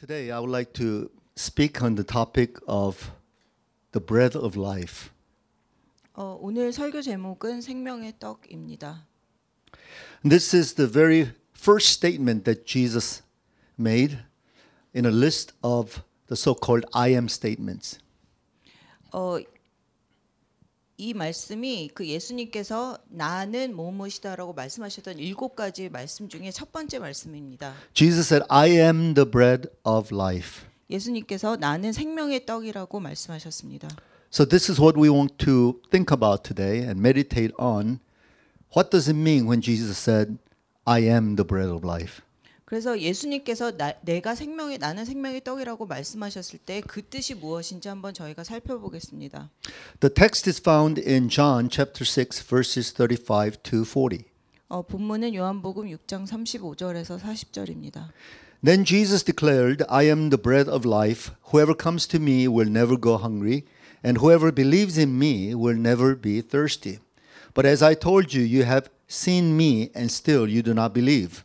Today, I would like to speak on the topic of the bread of life. 어, 오늘 설교 제목은 생명의 떡입니다. This is the very first statement that Jesus made in a list of the so called I am statements. 어, 이 말씀이 그 예수님께서 나는 뭐뭐시다라고 말씀하셨던 일곱 가지 말씀 중에 첫 번째 말씀입니다. Jesus said, I am the bread of life. 예수님께서 나는 생명의 떡이라고 말씀하셨습니다. So, this is what we want to think about today and meditate on. What does it mean when Jesus said, I am the bread of life? 그래서 예수님께서 나, 내가 생명의 나는 생명의 떡이라고 말씀하셨을 때 그 뜻이 무엇인지 한번 저희가 살펴보겠습니다. The text is found in John chapter 6, verses 35 to 40. 어, 본문은 요한복음 6장 35절에서 40절입니다. Then Jesus declared, I am the bread of life. Whoever comes to me will never go hungry, and whoever believes in me will never be thirsty. But as I told you, you have seen me, and still you do not believe.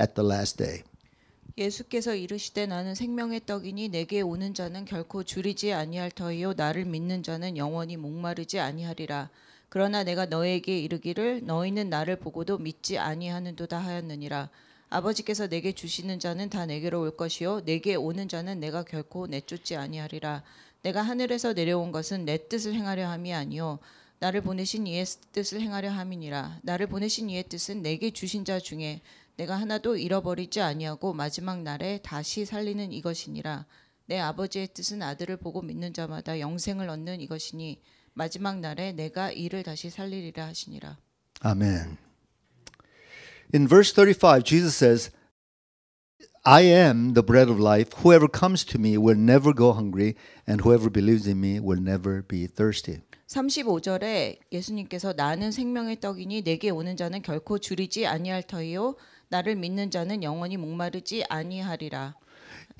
at the last day. 예수께서 이르시되 나는 생명의 떡이니 내게 오는 자는 결코 줄이지 아니할 터이요 나를 믿는 자는 영원히 목마르지 아니하리라. 그러나 내가 너에게 이르기를 너희는 나를 보고도 믿지 아니하는도다 하였느니라. 아버지께서 내게 주시는 자는 다 내게로 올 것이요 내게 오는 자는 내가 결코 내쫓지 아니하리라. 내가 하늘에서 내려온 것은 내 뜻을 행하려 함이 아니요 나를 보내신 이의 뜻을 행하려 함이니라. 나를 보내신 이의 뜻은 내게 주신 자 중에 내가 하나도 잃어버리지 아니하고 마지막 날에 다시 살리는 이것이니라 내 아버지의 뜻은 아들을 보고 믿는 자마다 영생을 얻는 이것이니 마지막 날에 내가 이를 다시 살리리라 하시니라 Amen. In verse 35, Jesus says, I am the bread of life. Whoever comes to me will never go hungry, and whoever believes in me will never be thirsty. 35절에 예수님께서 나는 생명의 떡이니 내게 오는 자는 결코 줄이지 아니할 터이요 나를 믿는 자는 영원히 목마르지 아니하리라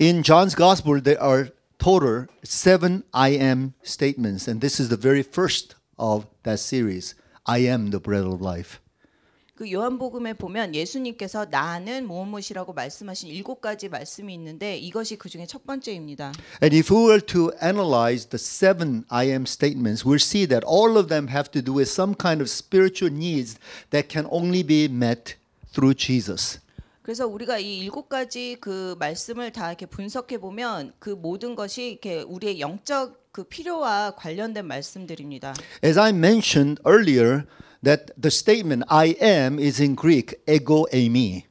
In John's Gospel, there are total seven I am statements, and this is the very first of that series I am the bread of life. 그 요한복음에 보면 예수님께서 나는 무엇무엇이라고 말씀하신 일곱 가지 말씀이 있는데 이것이 그 중에 첫 번째입니다. And if we were to analyze the seven I am statements, we'll see that all of them have to do with some kind of spiritual needs that can only be met through Jesus. 그래서 우리가 이 일곱 가지 그 말씀을 다 이렇게 분석해 보면 그 모든 것이 이렇게 우리의 영적 그 필요와 관련된 말씀들입니다. As I mentioned earlier, that the statement I am is in Greek ego eimi.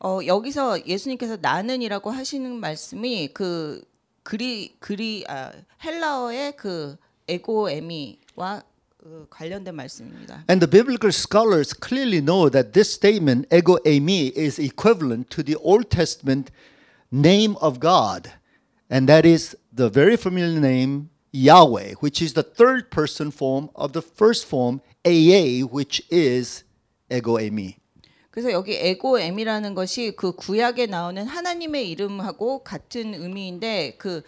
어, 여기서 예수님께서 나는이라고 하시는 말씀이 그 그리 그리 아, 헬라어의 그 에고 에미와 그 관련된 말씀입니다. And the biblical scholars clearly know that this statement ego eimi is equivalent to the Old Testament name of God, and that is the very familiar name Yahweh, which is the third person form of the first form AA, which is ego eimi. 그래서 여기 에고엠이라는 것이 그 구약에 나오는 하나님의 이름하고 같은 의미인데 그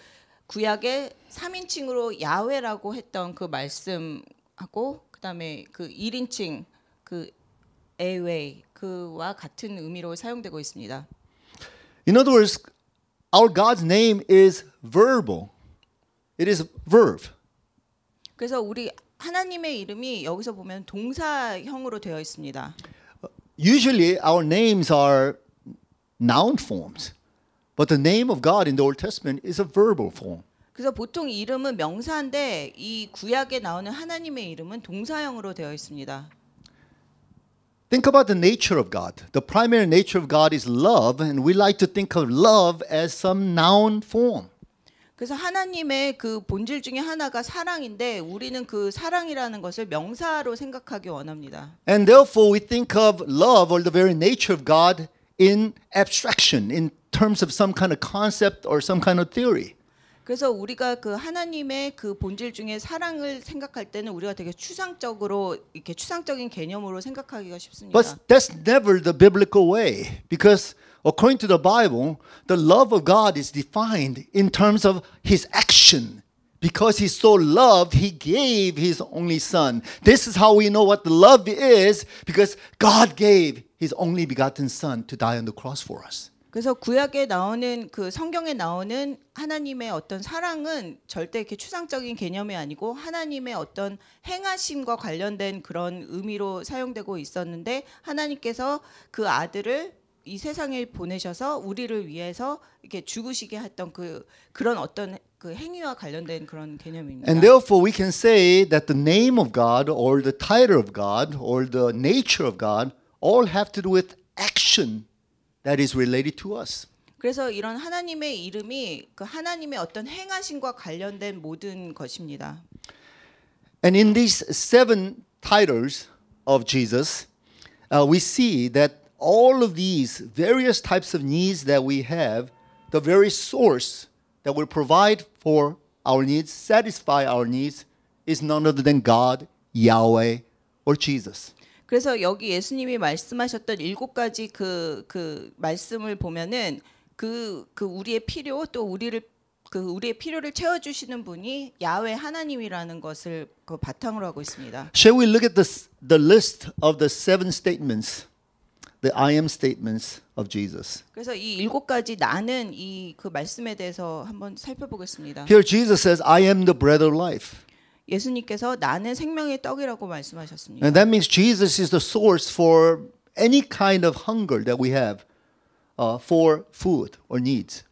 구약의 3인칭으로 야훼라고 했던 그 말씀 하고 그다음에 그 1인칭 그 에웨이 그와 같은 의미로 사용되고 있습니다. In other words, our God's name is verbal. It is verb. 그래서 우리 하나님의 이름이 여기서 보면 동사형으로 되어 있습니다. Usually our names are noun forms, but the name of God in the Old Testament is a verbal form. 그래서 보통 이름은 명사인데 이 구약에 나오는 하나님의 이름은 동사형으로 되어 있습니다. Think about the nature of God. The primary nature of God is love, and we like to think of love as some noun form. 그래서 하나님의 그 본질 중에 하나가 사랑인데 우리는 그 사랑이라는 것을 명사로 생각하기 원합니다. And therefore, we think of love or the very nature of God in abstraction, in terms of some kind of concept or some kind of theory. 그래서 우리가 그 하나님의 그 본질 중에 사랑을 생각할 때는 우리가 되게 추상적으로 이렇게 추상적인 개념으로 생각하기가 쉽습니다. But that's never the biblical way because according to the Bible, the love of God is defined in terms of his action. Because he so loved, he gave his only son. This is how we know what the love is because God gave his only begotten son to die on the cross for us. 그래서 구약에 나오는 그 성경에 나오는 하나님의 어떤 사랑은 절대 이렇게 추상적인 개념이 아니고 하나님의 어떤 행하심과 관련된 그런 의미로 사용되고 있었는데 하나님께서 그 아들을 이 세상에 보내셔서 우리를 위해서 이렇게 죽으시게 했던 그 그런 어떤 그 행위와 관련된 그런 개념입니다. And therefore, we can say that the name of God, or the title of God, or the nature of God, all have to do with action that is related to us. 그래서 이런 하나님의 이름이 그 하나님의 어떤 행하심과 관련된 모든 것입니다. And in these seven titles of Jesus, uh, we see that all of these various types of needs that we have, the very source that will provide for our needs, satisfy our needs, is none other than God, Yahweh, or Jesus. 그래서 여기 예수님이 말씀하셨던 일곱 가지 그, 그 말씀을 보면은 그, 그 우리의 필요 또 우리를 그 우리의 필요를 채워 주시는 분이 야훼 하나님이라는 것을 그 바탕으로 하고 있습니다. Shall we look at this, the list of the seven statements, the I am statements of Jesus? 그래서 이 일곱 가지 나는 이 그 말씀에 대해서 한번 살펴보겠습니다. Here Jesus says, I am the bread of life. 예수님께서 나는 생명의 떡이라고 말씀하셨습니다. And that means Jesus is the source for any kind of hunger that we have uh, for food or needs.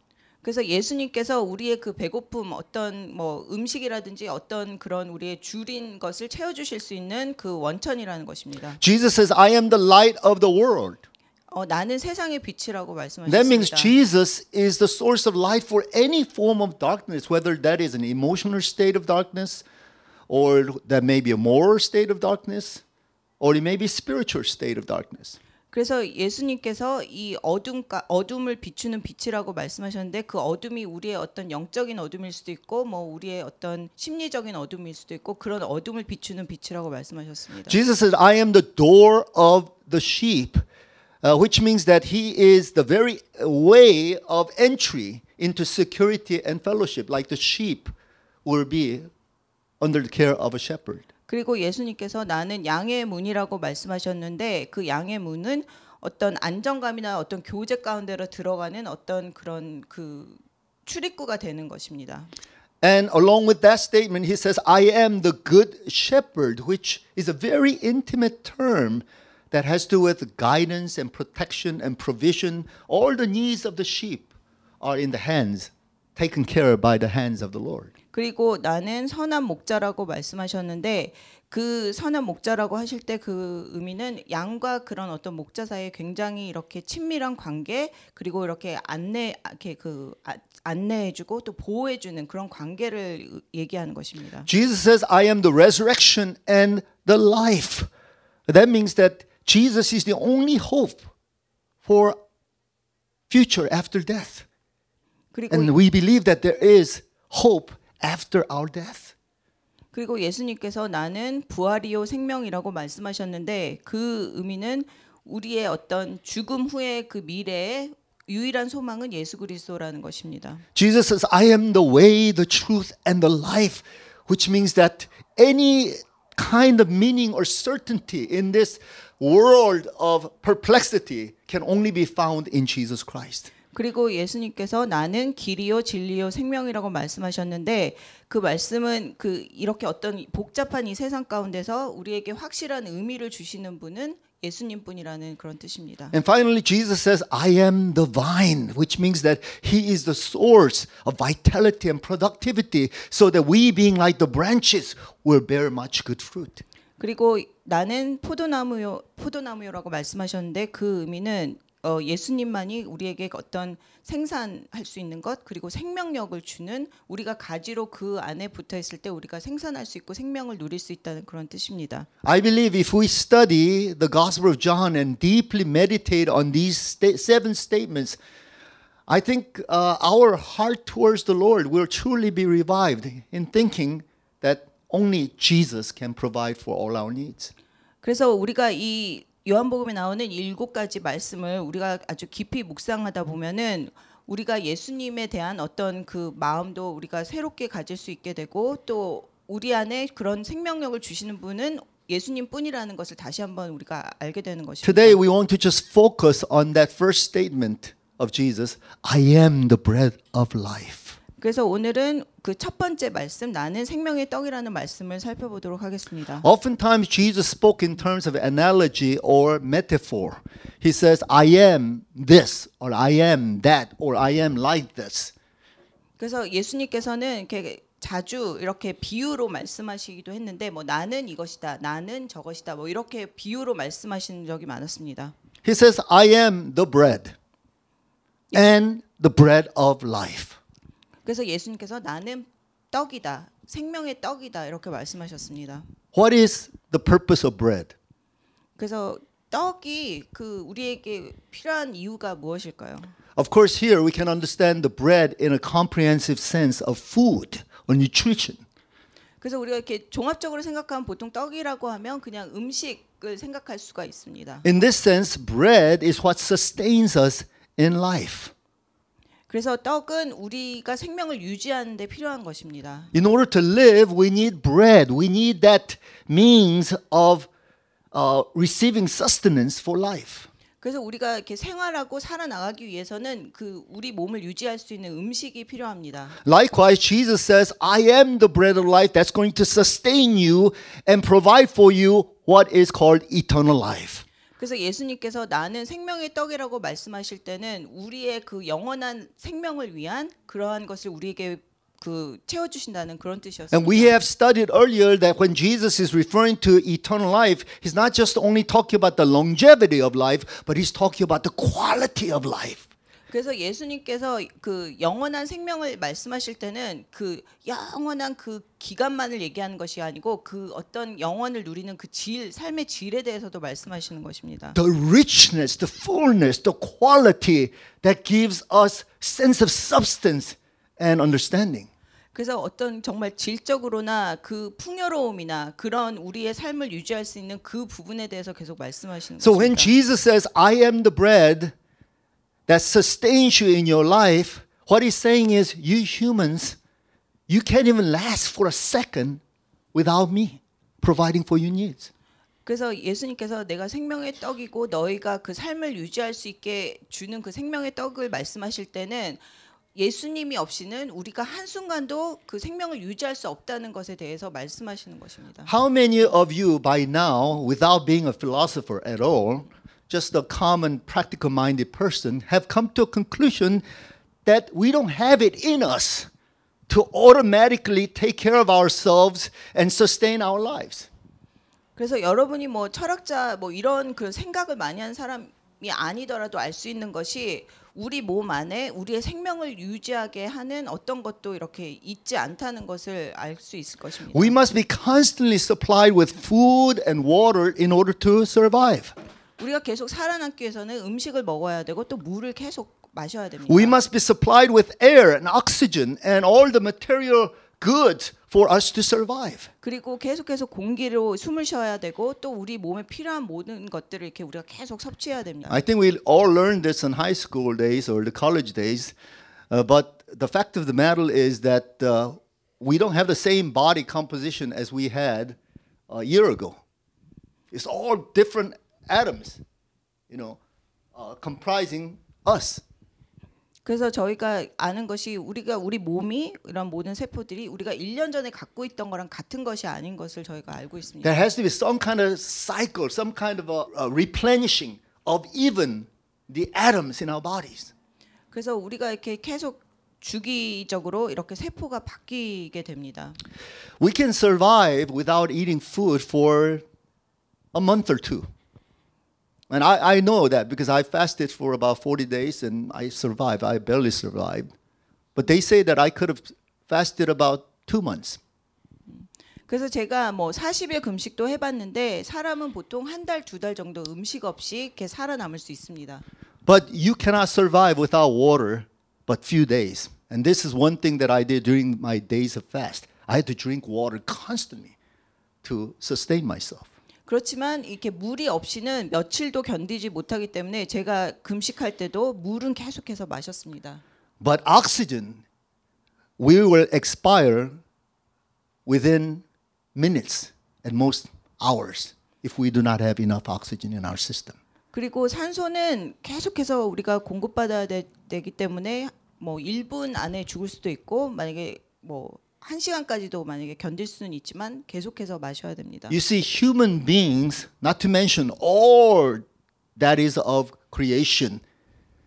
그래서 예수님께서 우리의 그 배고픔 어떤 뭐 음식이라든지 어떤 그런 우리의 줄인 것을 채워 주실 수 있는 그 원천이라는 것입니다. Jesus says, I am the light of the world. 어, 나는 세상의 빛이라고 That means 말씀하셨습니다. Jesus is the source of light for any form of darkness, whether that is an emotional state of darkness, or that may be a moral state of darkness, or it may be a spiritual state of darkness. 그래서 예수님께서 이 어둠 어둠을 비추는 빛이라고 말씀하셨는데 그 어둠이 우리의 어떤 영적인 어둠일 수도 있고 뭐 우리의 어떤 심리적인 어둠일 수도 있고 그런 어둠을 비추는 빛이라고 말씀하셨습니다. Jesus says, I am the door of the sheep, uh, which means that he is the very way of entry into security and fellowship, like the sheep will be under the care of a shepherd. 그리고 예수님께서 나는 양의 문이라고 말씀하셨는데 그 양의 문은 어떤 안정감이나 어떤 교제 가운데로 들어가는 어떤 그런 그 출입구가 되는 것입니다. And along with that statement, he says, I am the good shepherd, which is a very intimate term that has to do with guidance and protection and provision. All the needs of the sheep are in the hands, taken care of by the hands of the Lord. 그리고 나는 선한 목자라고 말씀하셨는데 그 선한 목자라고 하실 때 그 의미는 양과 그런 어떤 목자 사이에 굉장히 이렇게 친밀한 관계 그리고 이렇게 안내 이렇게 그 아- 안내해주고 또 보호해주는 그런 관계를 얘기하는 것입니다. Jesus says, I am the resurrection and the life. That means that Jesus is the only hope for future after death. 그리고 And we believe that there is hope after our death. 그리고 예수님께서 나는 부활이요 생명이라고 말씀하셨는데 그 의미는 우리의 어떤 죽음 후의 그 미래에 유일한 소망은 예수 그리스도라는 것입니다. Jesus says, I am the way, the truth, and the life, which means that any kind of meaning or certainty in this world of perplexity can only be found in Jesus Christ. 그리고 예수님께서 나는 길이요 진리요 생명이라고 말씀하셨는데 그 말씀은 그 이렇게 어떤 복잡한 이 세상 가운데서 우리에게 확실한 의미를 주시는 분은 예수님뿐이라는 그런 뜻입니다. And finally, Jesus says, I am the vine, which means that He is the source of vitality and productivity, so that we, being like the branches, will bear much good fruit. 그리고 나는 포도나무요 포도나무요라고 말씀하셨는데 그 의미는 어, 예수님만이 우리에게 어떤 생산할 수 있는 것 그리고 생명력을 주는 우리가 가지로 그 안에 붙어 있을 때 우리가 생산할 수 있고 생명을 누릴 수 있다는 그런 뜻입니다. I believe if we study the Gospel of John and deeply meditate on these sta- seven statements, I think uh, our heart towards the Lord will truly be revived in thinking that only Jesus can provide for all our needs. 그래서 우리가 이 요한복음에 나오는 일곱 가지 말씀을 우리가 아주 깊이 묵상하다 보면은 우리가 예수님에 대한 어떤 그 마음도 우리가 새롭게 가질 수 있게 되고 또 우리 안에 그런 생명력을 주시는 분은 예수님뿐이라는 것을 다시 한번 우리가 알게 되는 것입니다. Today, we want to just focus on that first statement of Jesus I am the bread of life. 그래서 오늘은 그 첫 번째 말씀 나는 생명의 떡이라는 말씀을 살펴보도록 하겠습니다. Oftentimes, Jesus spoke in terms of analogy or metaphor. He says, I am this, or I am that, or I am like this. 그래서 예수님께서는 이렇게 자주 이렇게 비유로 말씀하시기도 했는데 뭐 나는 이것이다, 나는 저것이다, 뭐 이렇게 비유로 말씀하시는 적이 많았습니다. He says, I am the bread and the bread of life. 그래서 예수님께서 나는 떡이다, 생명의 떡이다 이렇게 말씀하셨습니다. What is the purpose of bread? 그래서 떡이 그 우리에게 필요한 이유가 무엇일까요? Of course, here we can understand the bread in a comprehensive sense of food or nutrition. 그래서 우리가 이렇게 종합적으로 생각하면 보통 떡이라고 하면 그냥 음식을 생각할 수가 있습니다. In this sense, bread is what sustains us in life. 그래서 떡은 우리가 생명을 유지하는 데 필요한 것입니다. In order to live, we need bread. We need that means of uh, receiving sustenance for life. 그래서 우리가 이렇게 생활하고 살아나가기 위해서는 그 우리 몸을 유지할 수 있는 음식이 필요합니다. Likewise, Jesus says, I am the bread of life that's going to sustain you and provide for you what is called eternal life. 그래서 예수님께서 나는 생명의 떡이라고 말씀하실 때는 우리의 그 영원한 생명을 위한 그러한 것을 우리에게 그 채워 주신다는 그런 뜻이었습니다. And we have studied earlier that when Jesus is referring to eternal life, he's not just only talking about the longevity of life, but he's talking about the quality of life. 그래서 예수님께서 그 영원한 생명을 말씀하실 때는 그 영원한 그 기간만을 얘기하는 것이 아니고 그 어떤 영원을 누리는 그 질, 삶의 질에 대해서도 말씀하시는 것입니다. The richness, the fullness, the quality that gives us sense of substance and understanding. 그래서 어떤 정말 질적으로나 그 풍요로움이나 그런 우리의 삶을 유지할 수 있는 그 부분에 대해서 계속 말씀하시는 So when 것입니다. Jesus says, I am the bread that sustains you in your life, what he's saying is, you humans, you can't even last for a second without me providing for your needs. 그래서 예수님께서 내가 생명의 떡이고 너희가 그 삶을 유지할 수 있게 주는 그 생명의 떡을 말씀하실 때는 예수님이 없이는 우리가 한 순간도 그 생명을 유지할 수 없다는 것에 대해서 말씀하시는 것입니다. How many of you by now, without being a philosopher at all, just a common practical minded person, have come to a conclusion that we don't have it in us to automatically take care of ourselves and sustain our lives? 그래서 여러분이 뭐 철학자 뭐 이런 그 생각을 많이 한 사람이 아니더라도 알 수 있는 것이 우리 몸 안에 우리의 생명을 유지하게 하는 어떤 것도 이렇게 있지 않다는 것을 알 수 있을 것입니다. We must be constantly supplied with food and water in order to survive. 우리가 계속 살아남기 위해서는 음식을 먹어야 되고 또 물을 계속 마셔야 됩니다. We must be supplied with air and oxygen and all the material goods for us to survive. 그리고 계속해서 공기로 숨을 쉬어야 되고 또 우리 몸에 필요한 모든 것들을 이렇게 우리가 계속 섭취해야 됩니다. I think we all learned this in high school days or the college days, uh, but the fact of the matter is that uh, we don't have the same body composition as we had a year ago. It's all different atoms, you know, uh, comprising us. 그래서 저희가 아는 것이 우리가 우리 몸이 이런 모든 세포들이 우리가 1년 전에 갖고 있던 거랑 같은 것이 아닌 것을 저희가 알고 있습니다. There has to be some kind of cycle, some kind of a, a replenishing of even the atoms in our bodies. 그래서 우리가 이렇게 계속 주기적으로 이렇게 세포가 바뀌게 됩니다. We can survive without eating food for a month or two. And I, I know that because I fasted for about 40 days and I survived. I barely survived. But they say that I could have fasted about two months. 그래서 제가 뭐 40일 금식도 해봤는데 사람은 보통 한 달, 두 달 정도 음식 없이 이렇게 살아남을 수 있습니다. But you cannot survive without water but few days. And this is one thing that I did during my days of fast. I had to drink water constantly to sustain myself. 그렇지만 이렇게 물이 없이는 며칠도 견디지 못하기 때문에 제가 금식할 때도 물은 계속해서 마셨습니다. But oxygen, we will expire within minutes, at most hours, if we do not have enough oxygen in our system. 그리고 산소는 계속해서 우리가 공급받아야 되, 기 때문에 뭐 1분 안에 죽을 수도 있고 만약에 뭐 1시간까지도 만약에 견딜 수는 있지만 계속해서 마셔야 됩니다. You see, human beings, not to mention all that is of creation,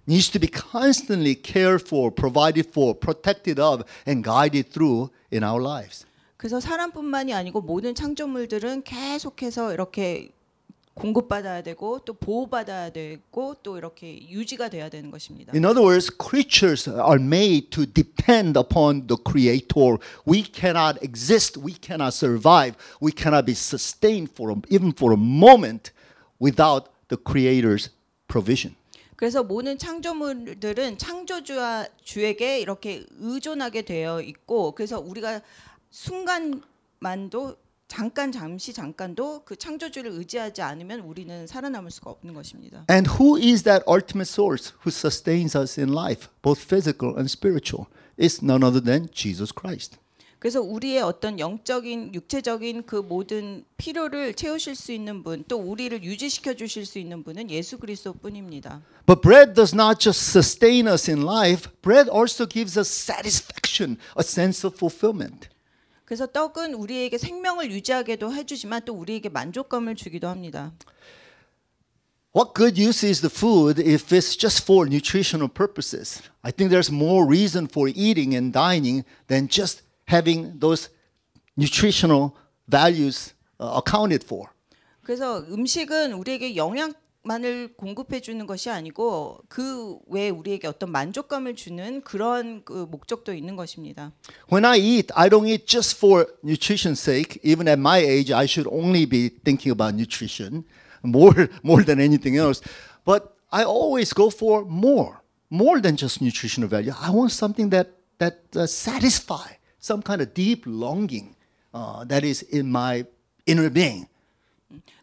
needs to be constantly cared for, provided for, protected of, and guided through in our lives. 그래서 사람뿐만이 아니고 모든 창조물들은 계속해서 이렇게 공급받아야 되고 또 보호받아야 되고 또 이렇게 유지가 돼야 되는 것입니다. In other words, creatures are made to depend upon the Creator. We cannot exist, we cannot survive, we cannot be sustained for a, even for a moment without the Creator's provision. 그래서 모든 창조물들은 창조주와 주에게 이렇게 의존하게 되어 있고 그래서 우리가 순간만도 잠깐 잠시 잠깐도 그 창조주를 의지하지 않으면 우리는 살아남을 수가 없는 것입니다. And who is that ultimate source who sustains us in life, both physical and spiritual? It's none other than Jesus Christ. 그래서 우리의 어떤 영적인 육체적인 그 모든 필요를 채우실 수 있는 분, 또 우리를 유지시켜 주실 수 있는 분은 예수 그리스도뿐입니다. But bread does not just sustain us in life, bread also gives us satisfaction, a sense of fulfillment. 그래서 떡은 우리에게 생명을 유지하게도 해주지만 또 우리에게 만족감을 주기도 합니다. What good use is the food if it's just for nutritional purposes? I think there's more reason for eating and dining than just having those nutritional values uh, accounted for. 그래서 음식은 우리에게 영양 만을 공급해 주는 것이 아니고 그 외에 우리에게 어떤 만족감을 주는 그런 그 목적도 있는 것입니다. When I eat, I don't eat just for nutrition's sake. Even at my age, I should only be thinking about nutrition more, more than anything else. But I always go for more, more than just nutritional value. I want something that, that uh, satisfies some kind of deep longing uh, that is in my inner being.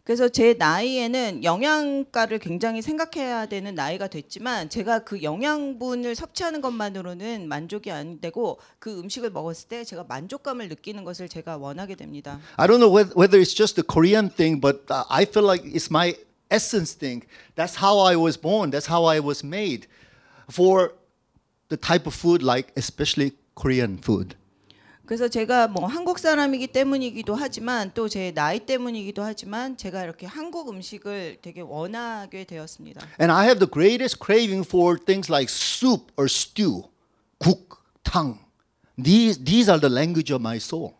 그래서 제 나이에는 영양가를 굉장히 생각해야 되는 나이가 됐지만 제가 그 영양분을 섭취하는 것만으로는 만족이 안 되고 그 음식을 먹었을 때 제가 만족감을 느끼는 것을 제가 원하게 됩니다. I don't know whether, it's just a Korean thing, but uh, I feel like it's my essence thing. That's how I was born. That's how I was made for the type of food, like especially Korean food. 그래서 제가 뭐 한국 사람이기 때문이기도 하지만 또 제 나이 때문이기도 하지만 제가 이렇게 한국 음식을 되게 원하게 되었습니다. And I have the greatest craving for things like soup or stew, 국, 탕. These, these are the language of my soul.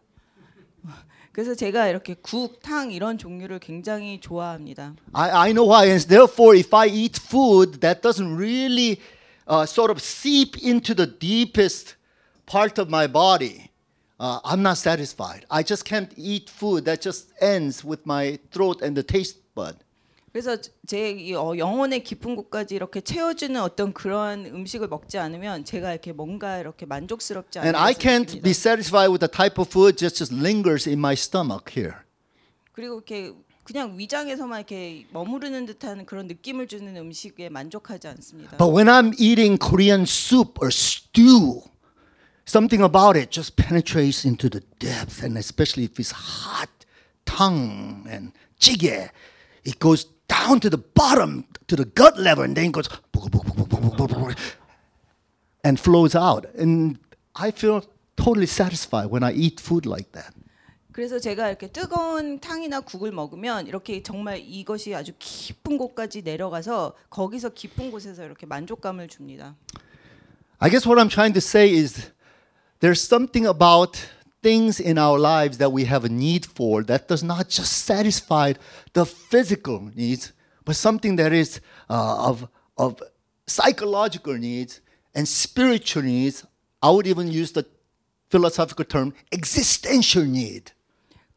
그래서 제가 이렇게 국, 탕 이런 종류를 굉장히 좋아합니다. I, I know why. And therefore, if I eat food that doesn't really uh, sort of seep into the deepest part of my body, uh, I'm not satisfied. I just can't eat food that just ends with my throat and the taste bud. 그래서 제 이, 어, 영혼의 깊은 곳까지 이렇게 채워주는 어떤 그런 음식을 먹지 않으면 제가 이렇게 뭔가 이렇게 만족스럽지 않은 And I can't be satisfied with the type of food that just lingers in my stomach here. 그리고 이렇게 그냥 위장에서만 이렇게 머무르는 듯한 그런 느낌을 주는 음식에 만족하지 않습니다. But when I'm eating Korean soup or stew, something about it just penetrates into the depth, and especially if it's hot, tongue and jjigae, it goes down to the bottom, to the gut level, and then goes and flows out. And I feel totally satisfied when I eat food like that. 그래서 제가 이렇게 뜨거운 탕이나 국을 먹으면 이렇게 정말 이것이 아주 깊은 곳까지 내려가서 거기서 깊은 곳에서 이렇게 만족감을 줍니다. I guess what I'm trying to say is there's something about things in our lives that we have a need for that does not just satisfy the physical needs, but something that is uh, of, of psychological needs and spiritual needs. I would even use the philosophical term existential need.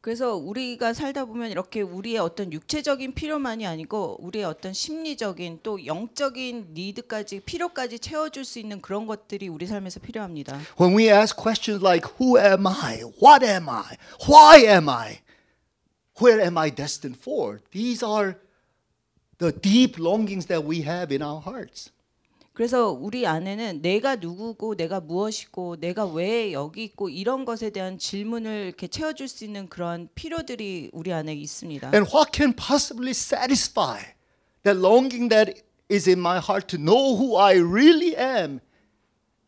그래서 우리가 살다 보면 이렇게 우리의 어떤 육체적인 필요만이 아니고 우리의 어떤 심리적인 또 영적인 니드까지 필요까지 채워줄 수 있는 그런 것들이 우리 삶에서 필요합니다. When we ask questions like, Who am I? What am I? Why am I? Where am I destined for? These are the deep longings that we have in our hearts. 그래서 우리 안에는 내가 누구고 내가 무엇이고 내가 왜 여기 있고 이런 것에 대한 질문을 이렇게 채워줄 수 있는 그런 필요들이 우리 안에 있습니다. And what can possibly satisfy that longing that is in my heart to know who I really am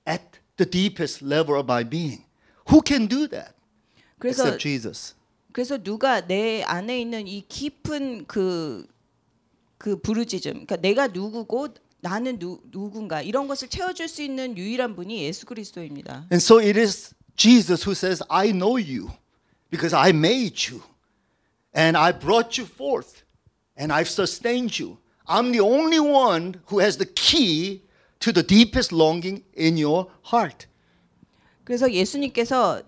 at the deepest level of my being? Who can do that 그래서 except Jesus? 그래서 누가 내 안에 있는 이 깊은 그, 그 부르짖음, 그러니까 내가 누구고 나는 누, 누군가 이런 것을 채워줄 수 있는 유일한 분이 예수 그리스도입니다. And so it is Jesus who says, I know you because I made you and I brought you forth and I've sustained you. I'm the only one who has the key to the deepest longing in your heart. 그래서 예수님께서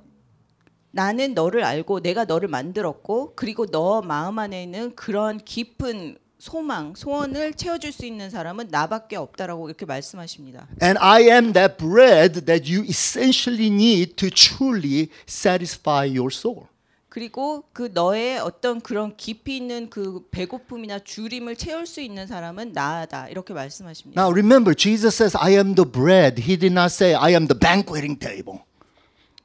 나는 너를 알고 내가 너를 만들었고 그리고 너 마음 안에 있는 그런 깊은 소망, 소원을 채워줄 수 있는 사람은 나밖에 없다라고 이렇게 말씀하십니다. And I am that bread that you essentially need to truly satisfy your soul. 그리고 그 너의 어떤 그런 깊이 있는 그 배고픔이나 주림을 채울 수 있는 사람은 나다 이렇게 말씀하십니다. Now remember, Jesus says, I am the bread. He did not say, I am the banqueting table.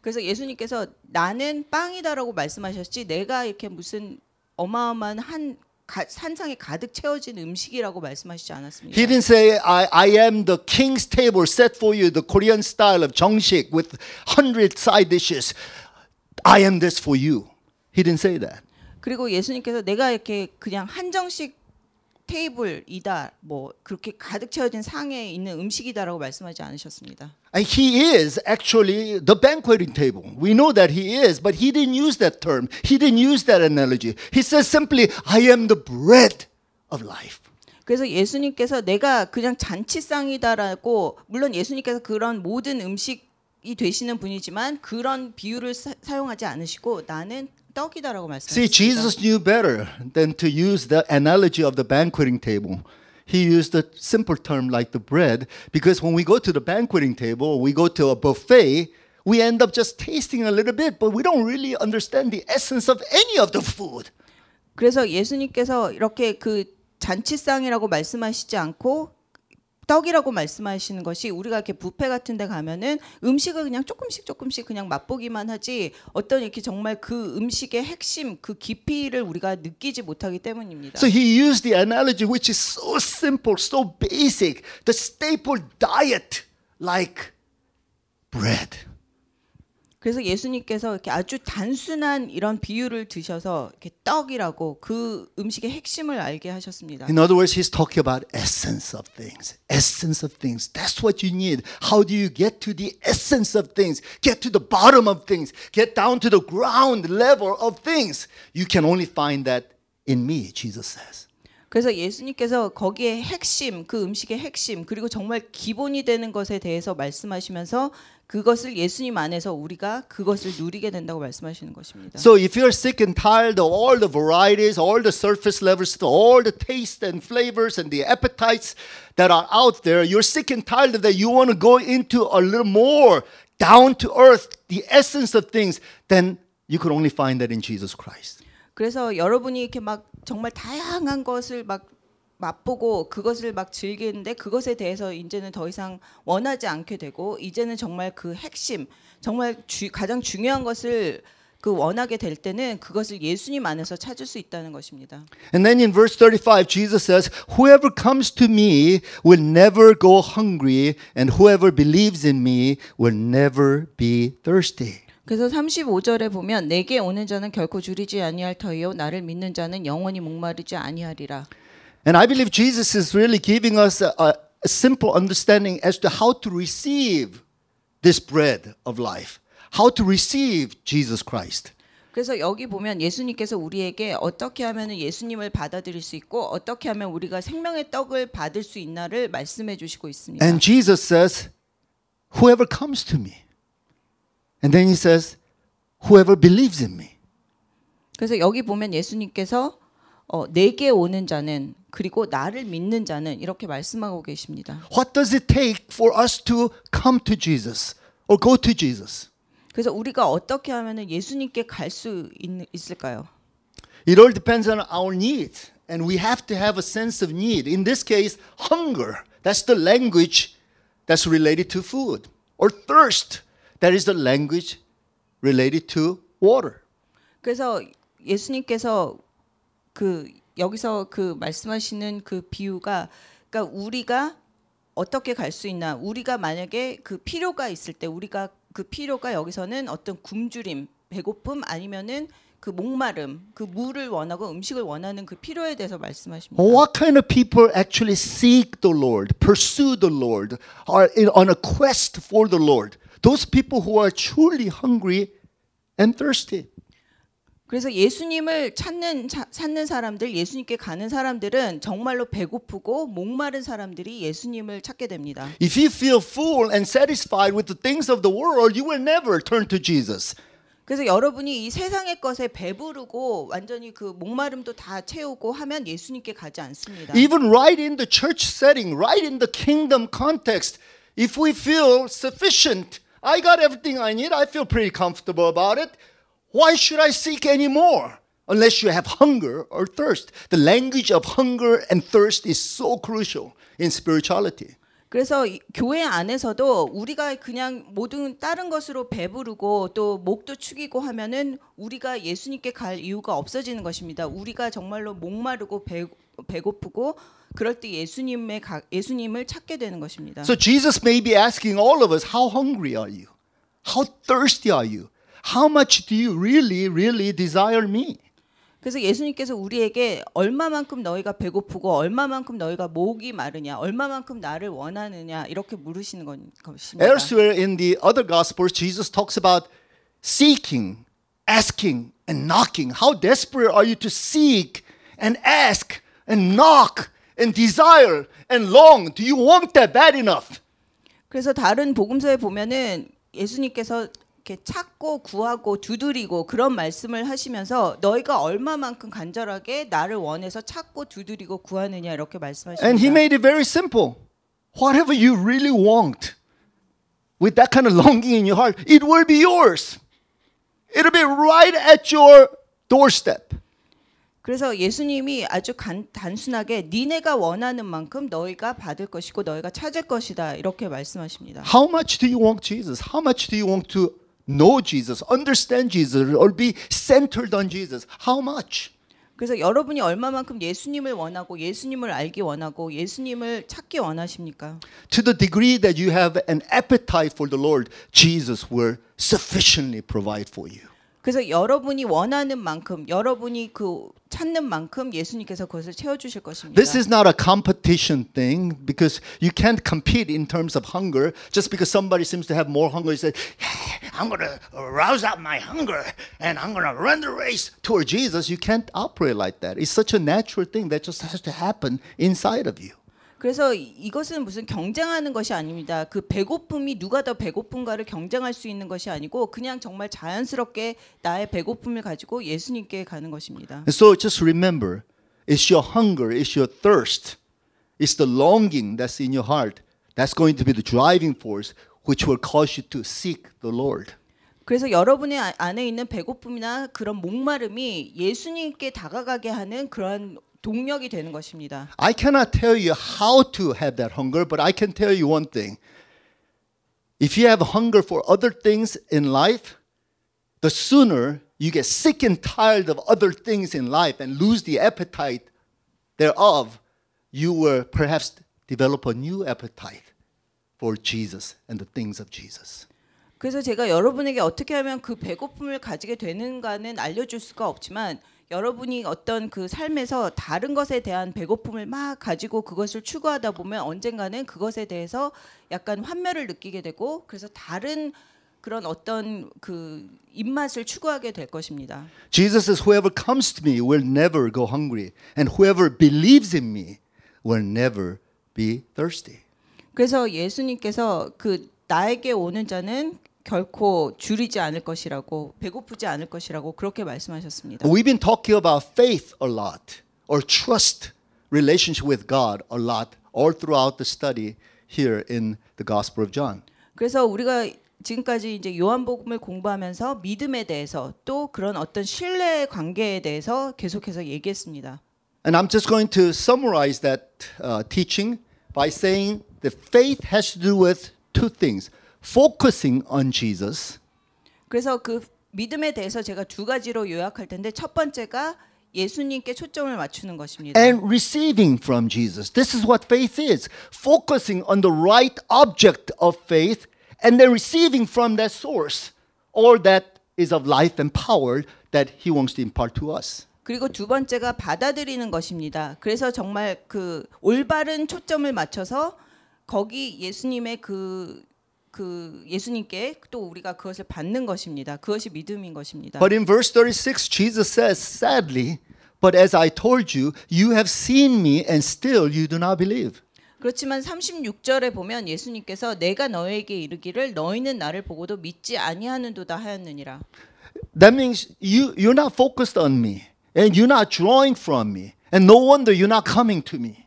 그래서 예수님께서 나는 빵이다라고 말씀하셨지 내가 이렇게 무슨 어마어마한 한 가, 산상에 가득 채워진 음식이라고 말씀하시지 않았습니다. He didn't say, I, I am the king's table set for you, the Korean style of 정식 with hundred side dishes. I am this for you. He didn't say that. 그리고 예수님께서 내가 이렇게 그냥 한정식 테이블이다 뭐 그렇게 가득 채워진 상에 있는 음식이다라고 말씀하지 않으셨습니다. And he is actually the banqueting table. We know that he is, but he didn't use that term. He didn't use that analogy. He says simply, I am the bread of life. 그래서 예수님께서 내가 그냥 잔치상이다라고 물론 예수님께서 그런 모든 음식이 되시는 분이지만 그런 비유를 사, 사용하지 않으시고 나는 떡이다라고 See, 말씀하셨습니다. Jesus knew better than to use the analogy of the banqueting table. He used a simple term like the bread because when we go to the banqueting table, we go to a buffet, we end up just tasting a little bit, but we don't really understand the essence of any of the food. 그래서 예수님께서 이렇게 그 잔치상이라고 말씀하시지 않고 떡이라고 말씀하시는 것이 우리가 이렇게 뷔페 같은 데 가면은 음식을 그냥 조금씩 조금씩 그냥 맛보기만 하지 어떤 이렇게 정말 그 음식의 핵심 그 깊이를 우리가 느끼지 못하기 때문입니다. So he used the analogy which is so simple, so basic, the staple diet like bread. 그래서 예수님께서 이렇게 아주 단순한 이런 비유를 드셔서 이렇게 떡이라고 그 음식의 핵심을 알게 하셨습니다. In other words, he's talking about essence of things. Essence of things. That's what you need. How do you get to the essence of things? Get to the bottom of things. Get down to the ground level of things. You can only find that in me, Jesus says. 그래서 예수님께서 거기에 핵심, 그 음식의 핵심, 그리고 정말 기본이 되는 것에 대해서 말씀하시면서 그것을 예수님 안에서 우리가 그것을 누리게 된다고 말씀하시는 것입니다. So if you're sick and tired of all the varieties, all the surface levels, all the taste and flavors and the appetites that are out there, you're sick and tired of that, you want to go into a little more down to earth, the essence of things, then you could only find that in Jesus Christ. 그래서 여러분이 이렇게 막 정말 다양한 것을 막 맛보고 그것을 막 즐기는데 그것에 대해서 이제는 더 이상 원하지 않게 되고 이제는 정말 그 핵심 정말 주, 가장 중요한 것을 그 원하게 될 때는 그것을 예수님 안에서 찾을 수 있다는 것입니다. And then in verse 35, Jesus says, Whoever comes to me will never go hungry, and whoever believes in me will never be thirsty. 그래서 35절에 보면 내게 오는 자는 결코 줄이지 아니할 터이요 나를 믿는 자는 영원히 목마르지 아니하리라. And I believe Jesus is really giving us a, a, simple understanding as to how to receive this bread of life, how to receive Jesus Christ. 그래서 여기 보면 예수님께서 우리에게 어떻게 하면 예수님을 받아들일 수 있고 어떻게 하면 우리가 생명의 떡을 받을 수 있나를 말씀해 주시고 있습니다. And Jesus says, Whoever comes to me. And then he says, Whoever believes in me. 그래서 여기 보면 예수님께서 어, 내게 오는 자는 그리고 나를 믿는 자는 이렇게 말씀하고 계십니다. What does it take for us to come to Jesus or go to Jesus? 그래서 우리가 어떻게 하면은 예수님께 갈 수 있을까요? It all depends on our needs, and we have to have a sense of need. In this case, hunger. That's the language that's related to food, or thirst. That is the language related to water. 그래서 예수님께서 그 여기서 그 말씀하시는 그 비유가 그러니까 우리가 어떻게 갈 수 있나 우리가 만약에 그 필요가 있을 때 우리가 그 필요가 여기서는 어떤 굶주림 배고픔 아니면은 그 목마름 그 물을 원하고 음식을 원하는 그 필요에 대해서 말씀하십니다. What kind of people actually seek the Lord, pursue the Lord, are on a quest for the Lord? Those people who are truly hungry and thirsty. 그래서 예수님을 찾는 차, 찾는 사람들, 예수님께 가는 사람들은 정말로 배고프고 목마른 사람들이 예수님을 찾게 됩니다. If you feel full and satisfied with the things of the world, you will never turn to Jesus. 그래서 여러분이 이 세상의 것에 배부르고 완전히 그 목마름도 다 채우고 하면 예수님께 가지 않습니다. Even right in the church setting, right in the kingdom context, if we feel sufficient, I got everything I need, I feel pretty comfortable about it. Why should I seek any more? Unless you have hunger or thirst. The language of hunger and thirst is so crucial in spirituality. 그래서 이- 교회 안에서도 우리가 그냥 모든 다른 것으로 배부르고 또 목도 축이고 하면은 우리가 예수님께 갈 이유가 없어지는 것입니다. 우리가 정말로 목마르고 배, 배고프고 그럴 때 예수님의 가, 예수님을 찾게 되는 것입니다. So Jesus may be asking all of us, how hungry are you? How thirsty are you? How much do you really, really desire me? 그래서 예수님께서 우리에게 얼마만큼 너희가 배고프고 얼마만큼 너희가 목이 마르냐, 얼마만큼 나를 원하느냐 이렇게 물으시는 건- 것입니다. Elsewhere in the other Gospels, Jesus talks about seeking, asking, and knocking. How desperate are you to seek and ask and knock and desire and long? Do you want that bad enough? 그래서 다른 복음서에 보면은 예수님께서 이렇게 찾고 구하고 두드리고 그런 말씀을 하시면서 너희가 얼마만큼 간절하게 나를 원해서 찾고 두드리고 구하느냐 이렇게 And he 말씀하십니다. made it very simple. Whatever you really want, with that kind of longing in your heart, it will be yours. It'll be right at your doorstep. 그래서 예수님이 아주 간, 단순하게 니네가 원하는 만큼 너희가 받을 것이고 너희가 찾을 것이다 이렇게 말씀하십니다. How much do you want Jesus? How much do you want to know Jesus, understand Jesus, or be centered on Jesus? How much? 그래서 여러분이 얼마만큼 예수님을 원하고 예수님을 알기 원하고 예수님을 찾기 원하십니까? To the degree that you have an appetite for the Lord, Jesus will sufficiently provide for you. 그래서 여러분이 원하는 만큼 여러분이 그 찾는 만큼 예수님께서 그것을 채워 주실 것입니다. This is not a competition thing because you can't compete in terms of hunger. Just because somebody seems to have more hunger, you say, "Hey, I'm going to rouse out my hunger and I'm going to run the race toward Jesus. You can't operate like that. It's such a natural thing that just has to happen inside of you. 그래서 이- 이것은 무슨 경쟁하는 것이 아닙니다. 그 배고픔이 누가 더 배고픈가를 경쟁할 수 있는 것이 아니고 그냥 정말 자연스럽게 나의 배고픔을 가지고 예수님께 가는 것입니다. And so just remember it's your hunger, it's your thirst, it's the longing that's in your heart that's going to be the driving force which will cause you to seek the Lord. 그래서 여러분의 아- 안에 있는 배고픔이나 그런 목마름이 예수님께 다가가게 하는 그런 동력이 되는 것입니다. I cannot tell you how to have that hunger, but I can tell you one thing. If you have hunger for other things in life, the sooner you get sick and tired of other things in life and lose the appetite thereof, you will perhaps develop a new appetite for Jesus and the things of Jesus. 그래서 제가 여러분에게 어떻게 하면 그 배고픔을 가지게 되는가는 알려줄 수가 없지만 여러분이 어떤 그 삶에서 다른 것에 대한 배고픔을 막 가지고 그것을 추구하다 보면 언젠가는 그것에 대해서 약간 환멸을 느끼게 되고 그래서 다른 그런 어떤 그 입맛을 추구하게 될 것입니다. Jesus says, Whoever comes to me will never go hungry, and whoever believes in me will never be thirsty. 그래서 예수님께서 그 나에게 오는 자는 결코 줄이지 않을 것이라고 배고프지 않을 것이라고 그렇게 말씀하셨습니다. We've been talking about faith a lot or trust relationship with God a lot all throughout the study here in the Gospel of John. 그래서 우리가 지금까지 이제 요한복음을 공부하면서 믿음에 대해서 또 그런 어떤 신뢰 관계에 대해서 계속해서 얘기했습니다. And I'm just going to summarize that uh, teaching by saying that faith has to do with two things focusing on Jesus 그래서 그 믿음에 대해서 제가 두 가지로 요약할 텐데 첫 번째가 예수님께 초점을 맞추는 것입니다. and receiving from Jesus. This is what faith is focusing on the right object of faith and then receiving from that source all that is of life and power that He wants to impart to us. 그리고 두 번째가 받아들이는 것입니다. 그래서 정말 그 올바른 초점을 맞춰서 거기 예수님의 그, 그 예수님께 또 우리가 그것을 받는 것입니다. 그것이 믿음인 것입니다. But in verse 36, Jesus says, sadly, but as I told you, you have seen me and still you do not believe. 그렇지만 36절에 보면 예수님께서 내가 너에게 이르기를 너희는 나를 보고도 믿지 아니하는도다 하였느니라. That means you, you're not focused on me and you're not drawing from me. And no wonder you're not coming to me.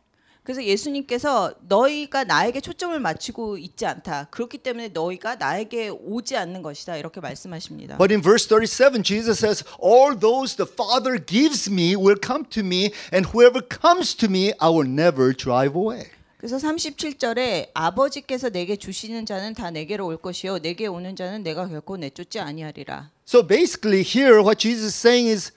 그래서 예수님께서 너희가 나에게 초점을 맞추고 있지 않다. 그렇기 때문에 너희가 나에게 오지 않는 것이다. 이렇게 말씀하십니다. But in verse 37, Jesus says, All those the Father gives me will come to me, and whoever comes to me, I will never drive away. 그래서 37절에 아버지께서 내게 주시는 자는 다 내게로 올 것이요 내게 오는 자는 내가 결코 내쫓지 아니하리라. So basically, here, what Jesus is saying is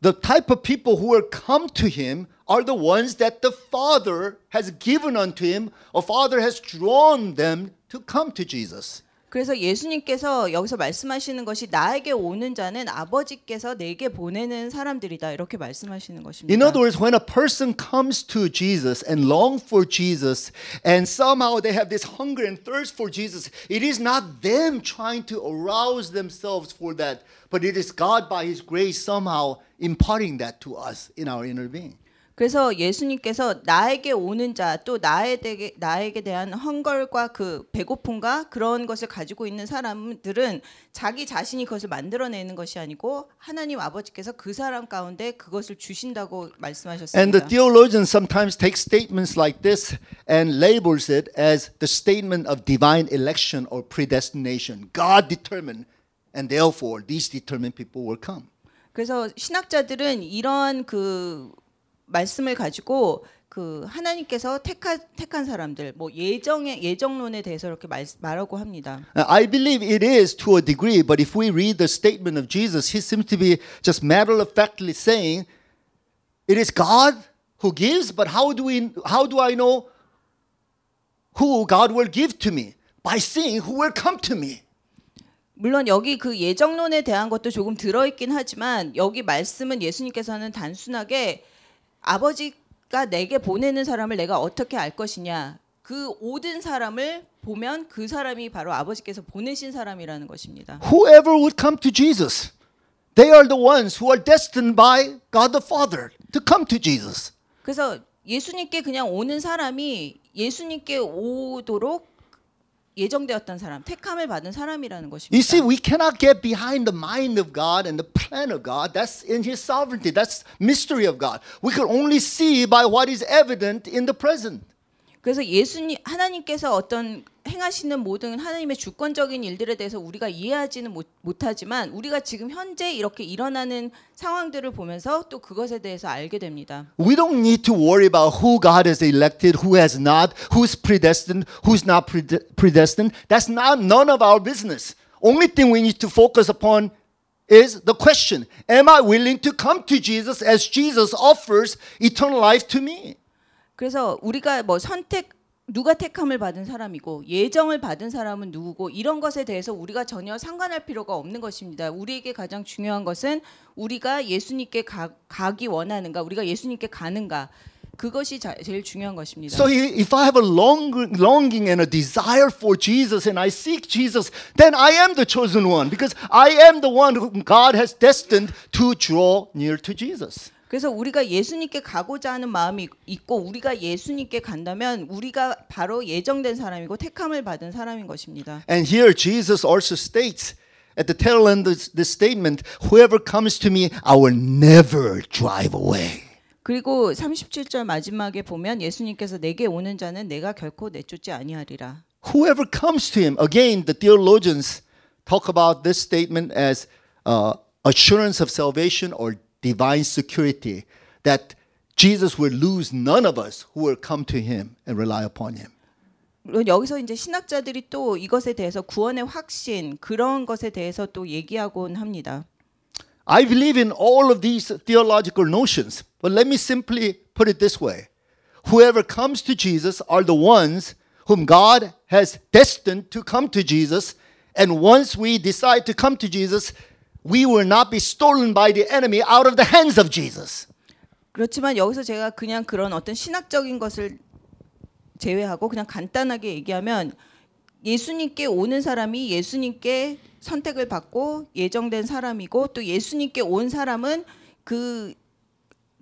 the type of people who will come to him are the ones that the Father has given unto him, or Father has drawn them to come to Jesus. 그래서 예수님께서 여기서 말씀하시는 것이 나에게 오는 자는 아버지께서 내게 보내는 사람들이다 이렇게 말씀하시는 것입니다. In other words, when a person comes to Jesus and long for Jesus, and somehow they have this hunger and thirst for Jesus, it is not them trying to arouse themselves for that, but it is God by His grace somehow imparting that to us in our inner being. 그래서 예수님께서 나에게 오는 자 또 나에 대해 나에게 대한 헝걸과 그 배고픔과 그런 것을 가지고 있는 사람들은 자기 자신이 그것을 만들어내는 것이 아니고 하나님 아버지께서 그 사람 가운데 그것을 주신다고 And the 말씀하셨습니다. theologians sometimes take statements like this and labels it as the statement of divine election or predestination. God determined, and therefore these determined people will come. 그래서 신학자들은 이러한 그 말씀을 가지고 그 하나님께서 택하, 택한 사람들 뭐 예정의 예정론에 대해서 이렇게 말, 말하고 합니다. Uh, I believe it is to a degree, but if we read the statement of Jesus, he seems to be just matter of factly saying, "It is God who gives, but how do we? How do I know who God will give to me? By seeing who will come to me." 물론 여기 그 예정론에 대한 것도 조금 들어 있긴 하지만 여기 말씀은 예수님께서는 단순하게 아버지가 내게 보내는 사람을 내가 어떻게 알 것이냐 그 오든 사람을 보면 그 사람이 바로 아버지께서 보내신 사람이라는 것입니다. Whoever would come to Jesus, they are the ones who are destined by God the Father to come to Jesus. 그래서 예수님께 그냥 오는 사람이 예수님께 오도록 예정되었던 사람, 택함을 받은 사람이라는 것입니다. You see, we cannot get behind the mind of God and the plan of God. That's in His sovereignty. That's mystery of God. We can only see by what is evident in the present. 그래서 예수님 하나님께서 어떤 행하시는 모든 하나님의 주권적인 일들에 대해서 우리가 이해하지는 못, 못하지만 우리가 지금 현재 이렇게 일어나는 상황들을 보면서 또 그것에 대해서 알게 됩니다. We don't need to worry about who God has elected, who has not, who's predestined, who's not prede- predestined. That's not none of our business. Only thing we need to focus upon is the question Am I willing to come to Jesus as Jesus offers eternal life to me? 그래서 우리가 뭐 선택 누가 택함을 받은 사람이고 예정을 받은 사람은 누구고 이런 것에 대해서 우리가 전혀 상관할 필요가 없는 것입니다. 우리에게 가장 중요한 것은 우리가 예수님께 가, 가기 원하는가, 우리가 예수님께 가는가 그것이 자, 제일 중요한 것입니다. So if I have a long, longing and a desire for Jesus and I seek Jesus, then I am the chosen one because I am the one whom God has destined to draw near to Jesus. 그래서 우리가 예수님께 가고자 하는 마음이 있고 우리가 예수님께 간다면 우리가 바로 예정된 사람이고 택함을 받은 사람인 것입니다. And here Jesus also states at the tail end of this statement, whoever comes to me, I will never drive away. 그리고 37절 마지막에 보면 예수님께서 내게 오는 자는 내가 결코 내쫓지 아니하리라. Whoever comes to him, again, the theologians talk about this statement as uh, assurance of salvation or divine security, that Jesus will lose none of us who will come to him and rely upon him. 물론 여기서 이제 신학자들이 또 이것에 대해서 구원의 확신 그런 것에 대해서 또 얘기하곤 합니다. I believe in all of these theological notions, but let me simply put it this way whoever comes to Jesus are the ones whom God has destined to come to Jesus. And once we decide to come to Jesus, we will not be stolen by the enemy out of the hands of Jesus. 그렇지만 여기서 제가 그냥 그런 어떤 신학적인 것을 제외하고 그냥 간단하게 얘기하면 예수님께 오는 사람이 예수님께 선택을 받고 예정된 사람이고 또 예수님께 온 사람은 그,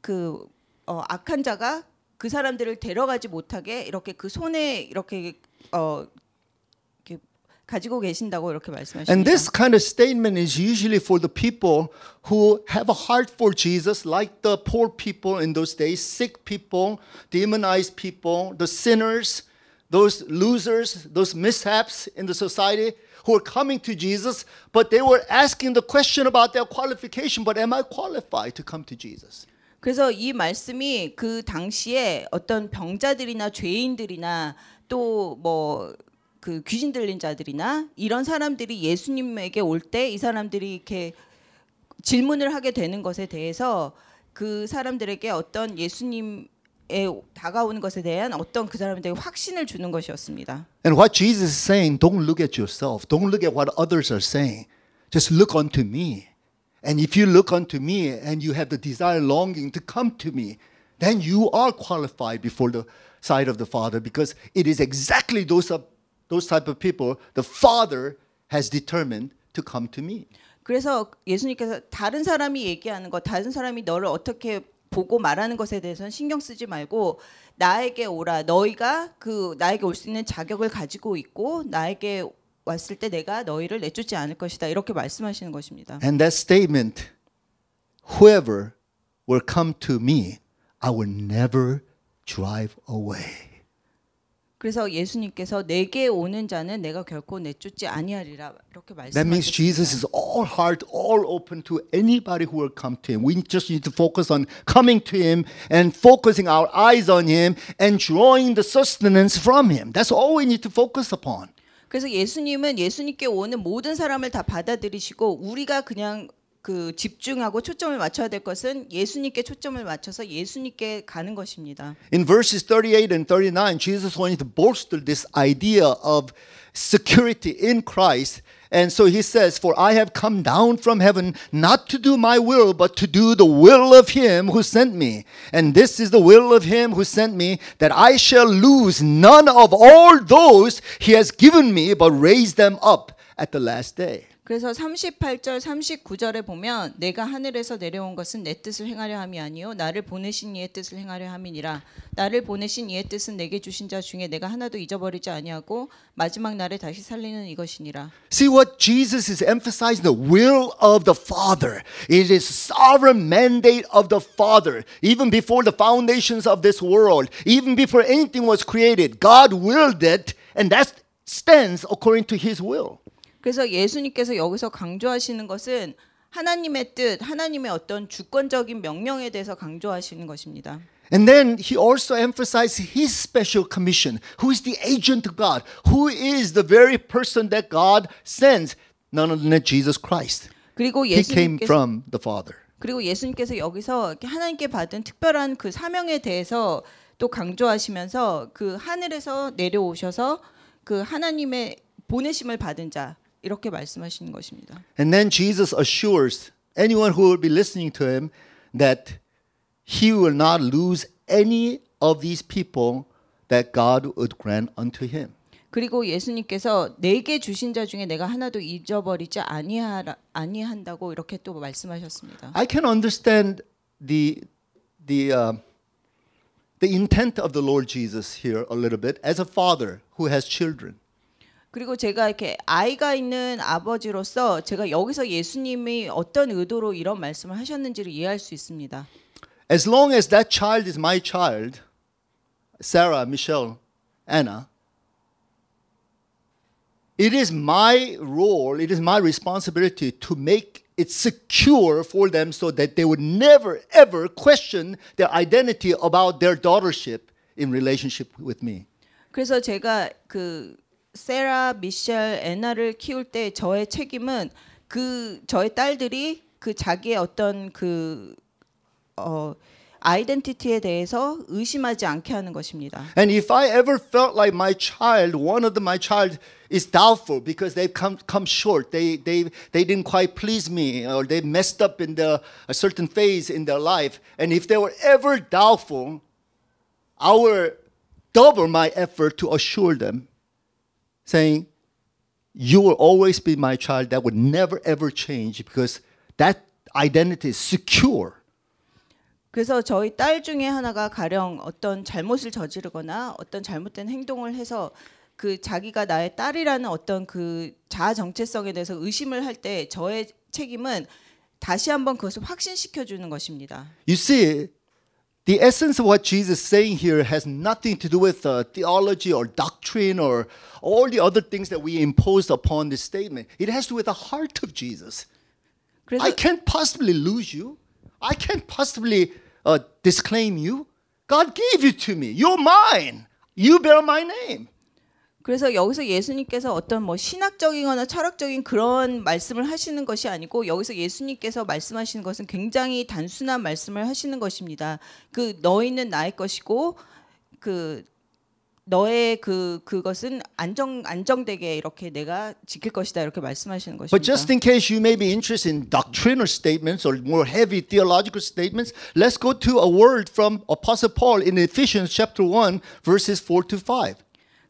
그 어, 악한 자가 그 사람들을 데려가지 못하게 이렇게 그 손에 이렇게 어 가지고 계신다고 이렇게 말씀하십니다. And this kind of statement is usually for the people who have a heart for Jesus, like the poor people in those days, sick people, demonized people, the sinners, those losers, those mishaps in the society who were coming to Jesus, but they were asking the question about their qualification, but am I qualified to come to Jesus? 그래서 이 말씀이 그 당시에 어떤 병자들이나 죄인들이나 또 뭐 그 귀신 들린 자들이나 이런 사람들이 예수님에게 올 때 이 사람들이 이렇게 질문을 하게 되는 것에 대해서 그 사람들에게 어떤 예수님에 다가오는 것에 대한 어떤 그 사람들에게 확신을 주는 것이었습니다. And what Jesus is saying, don't look at yourself. Don't look at what others are saying. Just look unto me. And if you look unto me and you have the desire, longing to come to me, then you are qualified before the sight of the Father because it is exactly those, of, those type of people the Father has determined to come to me. 그래서 예수님께서 다른 사람이 얘기하는 것, 다른 사람이 너를 어떻게 보고 말하는 것에 대해서는 신경 쓰지 말고 나에게 오라. 너희가 그 나에게 올 수 있는 자격을 가지고 있고 나에게 왔을 때 내가 너희를 내쫓지 않을 것이다. 이렇게 말씀하시는 것입니다. And that statement, whoever will come to me, I will never drive away. 그래서 예수님께서 내게 오는 자는 내가 결코 내쫓지 아니하리라 이렇게 That means Jesus 말씀하셨습니다. is all heart, all open to anybody who will come to him. We just need to focus on coming to him and focusing our eyes on him and drawing the sustenance from him. That's all we need to focus upon. 그래서 예수님은 예수님께 오는 모든 사람을 다 받아들이시고 우리가 그냥 그 집중하고 초점을 맞춰야 될 것은 예수님께 초점을 맞춰서 예수님께 가는 것입니다. In verses 38 and 39, Jesus wanted to bolster this idea of security in Christ. And so he says, For I have come down from heaven not to do my will, but to do the will of him who sent me. And this is the will of him who sent me, that I shall lose none of all those he has given me, but raise them up at the last day. 그래서 38절 39절에 보면 내가 하늘에서 내려온 것은 내 뜻을 행하려 함이 아니요 나를 보내신 이의 뜻을 행하려 함이니라 나를 보내신 이의 뜻은 내게 주신 자 중에 내가 하나도 잊어버리지 아니하고 마지막 날에 다시 살리는 이것이니라 See what Jesus is emphasizing the will of the Father. It is sovereign mandate of the Father. Even before the foundations of this world, even before anything was created, God willed it, and that stands according to his will. 그래서 예수님께서 여기서 강조하시는 것은 하나님의 뜻, 하나님의 어떤 주권적인 명령에 대해서 강조하시는 것입니다. And then he also emphasized his special commission. Who is the agent of God? Who is the very person that God sends? None other than Jesus Christ. 그리고 He came 예수님께서 from the Father. 그리고 예수님께서 여기서 하나님께 받은 특별한 그 사명에 대해서 또 강조하시면서 그 하늘에서 내려오셔서 그 하나님의 보내심을 받은 자 이렇게 말씀하시는 것입니다. And then Jesus assures anyone who will be listening to him that he will not lose any of these people that God would grant unto him. 그리고 예수님께서 내게 주신 자 중에 내가 하나도 잊어버리지 아니하라, 아니한다고 이렇게 또 말씀하셨습니다. I can understand the the uh, the intent of the Lord Jesus here a little bit as a father who has children. 그리고 제가 이렇게 아이가 있는 아버지로서 제가 여기서 예수님이 어떤 의도로 이런 말씀을 하셨는지를 이해할 수 있습니다. As long as that child is my child, Sarah, Michelle, Anna, it is my role, it is my responsibility to make it secure for them so that they would never ever question their identity about their daughtership in relationship with me. 그래서 제가 그 세라, 미셸, 애나를 키울 때 저의 책임은 그 저의 딸들이 그 자기의 어떤 그 어, 아이덴티티에 대해서 의심하지 않게 하는 것입니다. And if I ever felt like my child, one of the, my child is doubtful because they've come come short, they they they didn't quite please me, or they messed up in the a certain phase in their life, and if they were ever doubtful, I will double my effort to assure them, Saying, "You will always be my child. That would never ever change because that identity is secure." 그래서 저희 딸 중에 하나가 가령 어떤 잘못을 저지르거나 어떤 잘못된 행동을 해서 그 자기가 나의 딸이라는 어떤 그 자아 정체성에 대해서 의심을 할 때 저의 책임은 다시 한번 그것을 확신시켜 주는 것입니다. You see, the essence of what Jesus is saying here has nothing to do with uh, theology or doctrine or all the other things that we imposed upon this statement. It has to do with the heart of Jesus. 그래서 I can't possibly lose you. I can't possibly uh, disclaim you. God gave you to me. You're mine. You bear my name. 그래서 여기서 예수님께서 어떤 뭐 신학적이거나 철학적인 그런 말씀을 하시는 것이 아니고 여기서 예수님께서 말씀하시는 것은 굉장히 단순한 말씀을 하시는 것입니다. 그 너희는 나의 것이고 그 너의 그 그것은 안정 안정되게 이렇게 내가 지킬 것이다 이렇게 말씀하시는 But 것입니다. just in case you may be interested in doctrinal statements or more heavy theological statements, let's go to a word from Apostle Paul in Ephesians chapter 1 verses 4 to 5.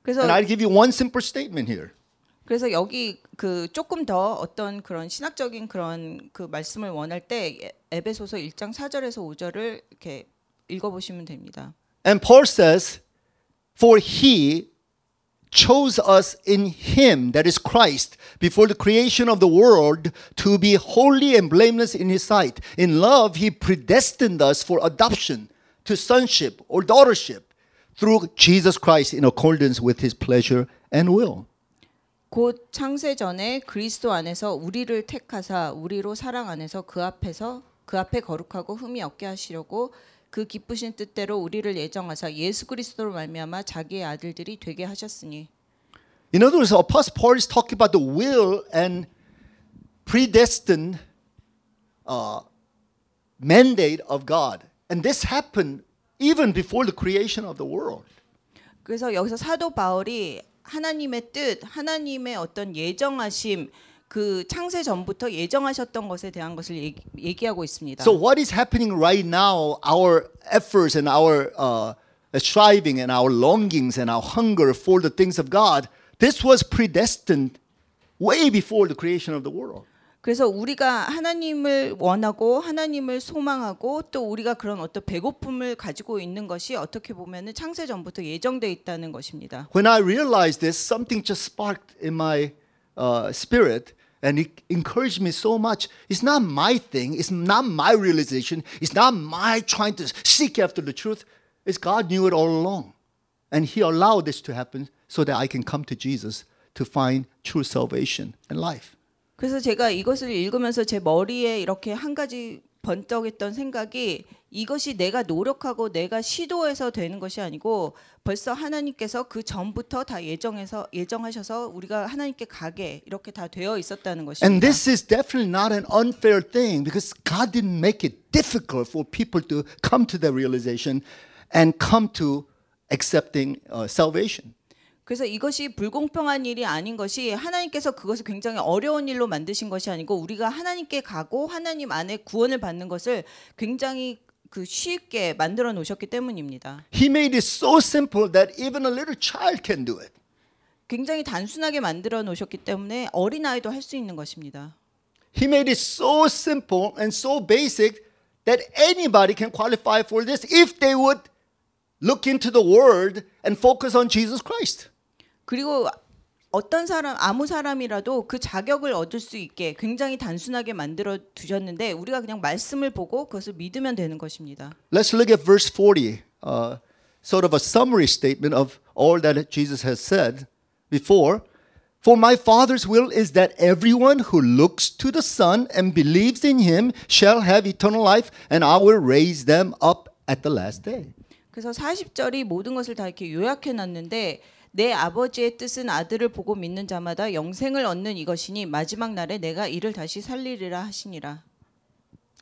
그래서 And I'll give you one simple statement here. 그래서 여기 그 조금 더 어떤 그런 신학적인 그런 그 말씀을 원할 때 에- 에베소서 1장 4절에서 5절을 이렇게 읽어 보시면 됩니다. And Paul says, For he chose us in him, that is Christ, before the creation of the world to be holy and blameless in his sight. In love, he predestined us for adoption to sonship or daughtership through Jesus Christ in accordance with his pleasure and will. 곧 창세 전에 그리스도 안에서 우리를 택하사 우리로 사랑 안에서 그 앞에서 그 앞에 거룩하고 흠이 없게 하시려고 그 기쁘신 뜻대로 우리를 예정하사 예수 그리스도로 말미암아 자기의 아들들이 되게 하셨으니 In other words, Apostle Paul is talking about the will and predestined uh, mandate of God. And this happened even before the creation of the world. 그래서 여기서 사도 바울이 하나님의 뜻, 하나님의 어떤 예정하심 그 창세 전부터 예정하셨던 것에 대한 것을 얘기, 얘기하고 있습니다. So, what is happening right now, our efforts and our uh, striving and our longings and our hunger for the things of God, this was predestined way before the creation of the world. 그래서 우리가 하나님을 원하고 하나님을 소망하고 또 우리가 그런 어떤 배고픔을 가지고 있는 것이 어떻게 보면은 창세 전부터 예정돼 있다는 것입니다. When I realized this, something just sparked in my uh, spirit and it encouraged me so much. It's not my thing, it's not my realization, it's not my trying to seek after the truth. It's God knew it all along. And He allowed this to happen so that I can come to Jesus to find true salvation and life. 그래서 제가 이것을 읽으면서 제 머리에 이렇게 한 가지 번쩍했던 생각이 이것이 내가 노력하고 내가 시도해서 되는 것이 아니고 벌써 하나님께서 그 전부터 다 예정해서 예정하셔서 우리가 하나님께 가게 이렇게 다 되어 있었다는 것입니다. And this is definitely not an unfair thing because God didn't make it difficult for people to come to that realization and come to accepting uh, salvation. 그래서 이것이 불공평한 일이 아닌 것이 하나님께서 그것을 굉장히 어려운 일로 만드신 것이 아니고 우리가 하나님께 가고 하나님 안에 구원을 받는 것을 굉장히 그 쉽게 만들어 놓으셨기 때문입니다. He made it so simple that even a little child can do it. 굉장히 단순하게 만들어 놓으셨기 때문에 어린 아이도 할 수 있는 것입니다. He made it so simple and so basic that anybody can qualify for this if they would look into the word and focus on Jesus Christ. 그리고 어떤 사람 아무 사람이라도 그 자격을 얻을 수 있게 굉장히 단순하게 만들어 두셨는데 우리가 그냥 말씀을 보고 그것을 믿으면 되는 것입니다. Let's look at verse 40, uh, sort of a summary statement of all that Jesus has said before. For my Father's will is that everyone who looks to the Son and believes in him shall have eternal life, and I will raise them up at the last day. 그래서 40절이 모든 것을 다 이렇게 요약해 놨는데 내 아버지의 뜻은 아들을 보고 믿는 자마다 영생을 얻는 이것이니 마지막 날에 내가 이를 다시 살리리라 하시니라.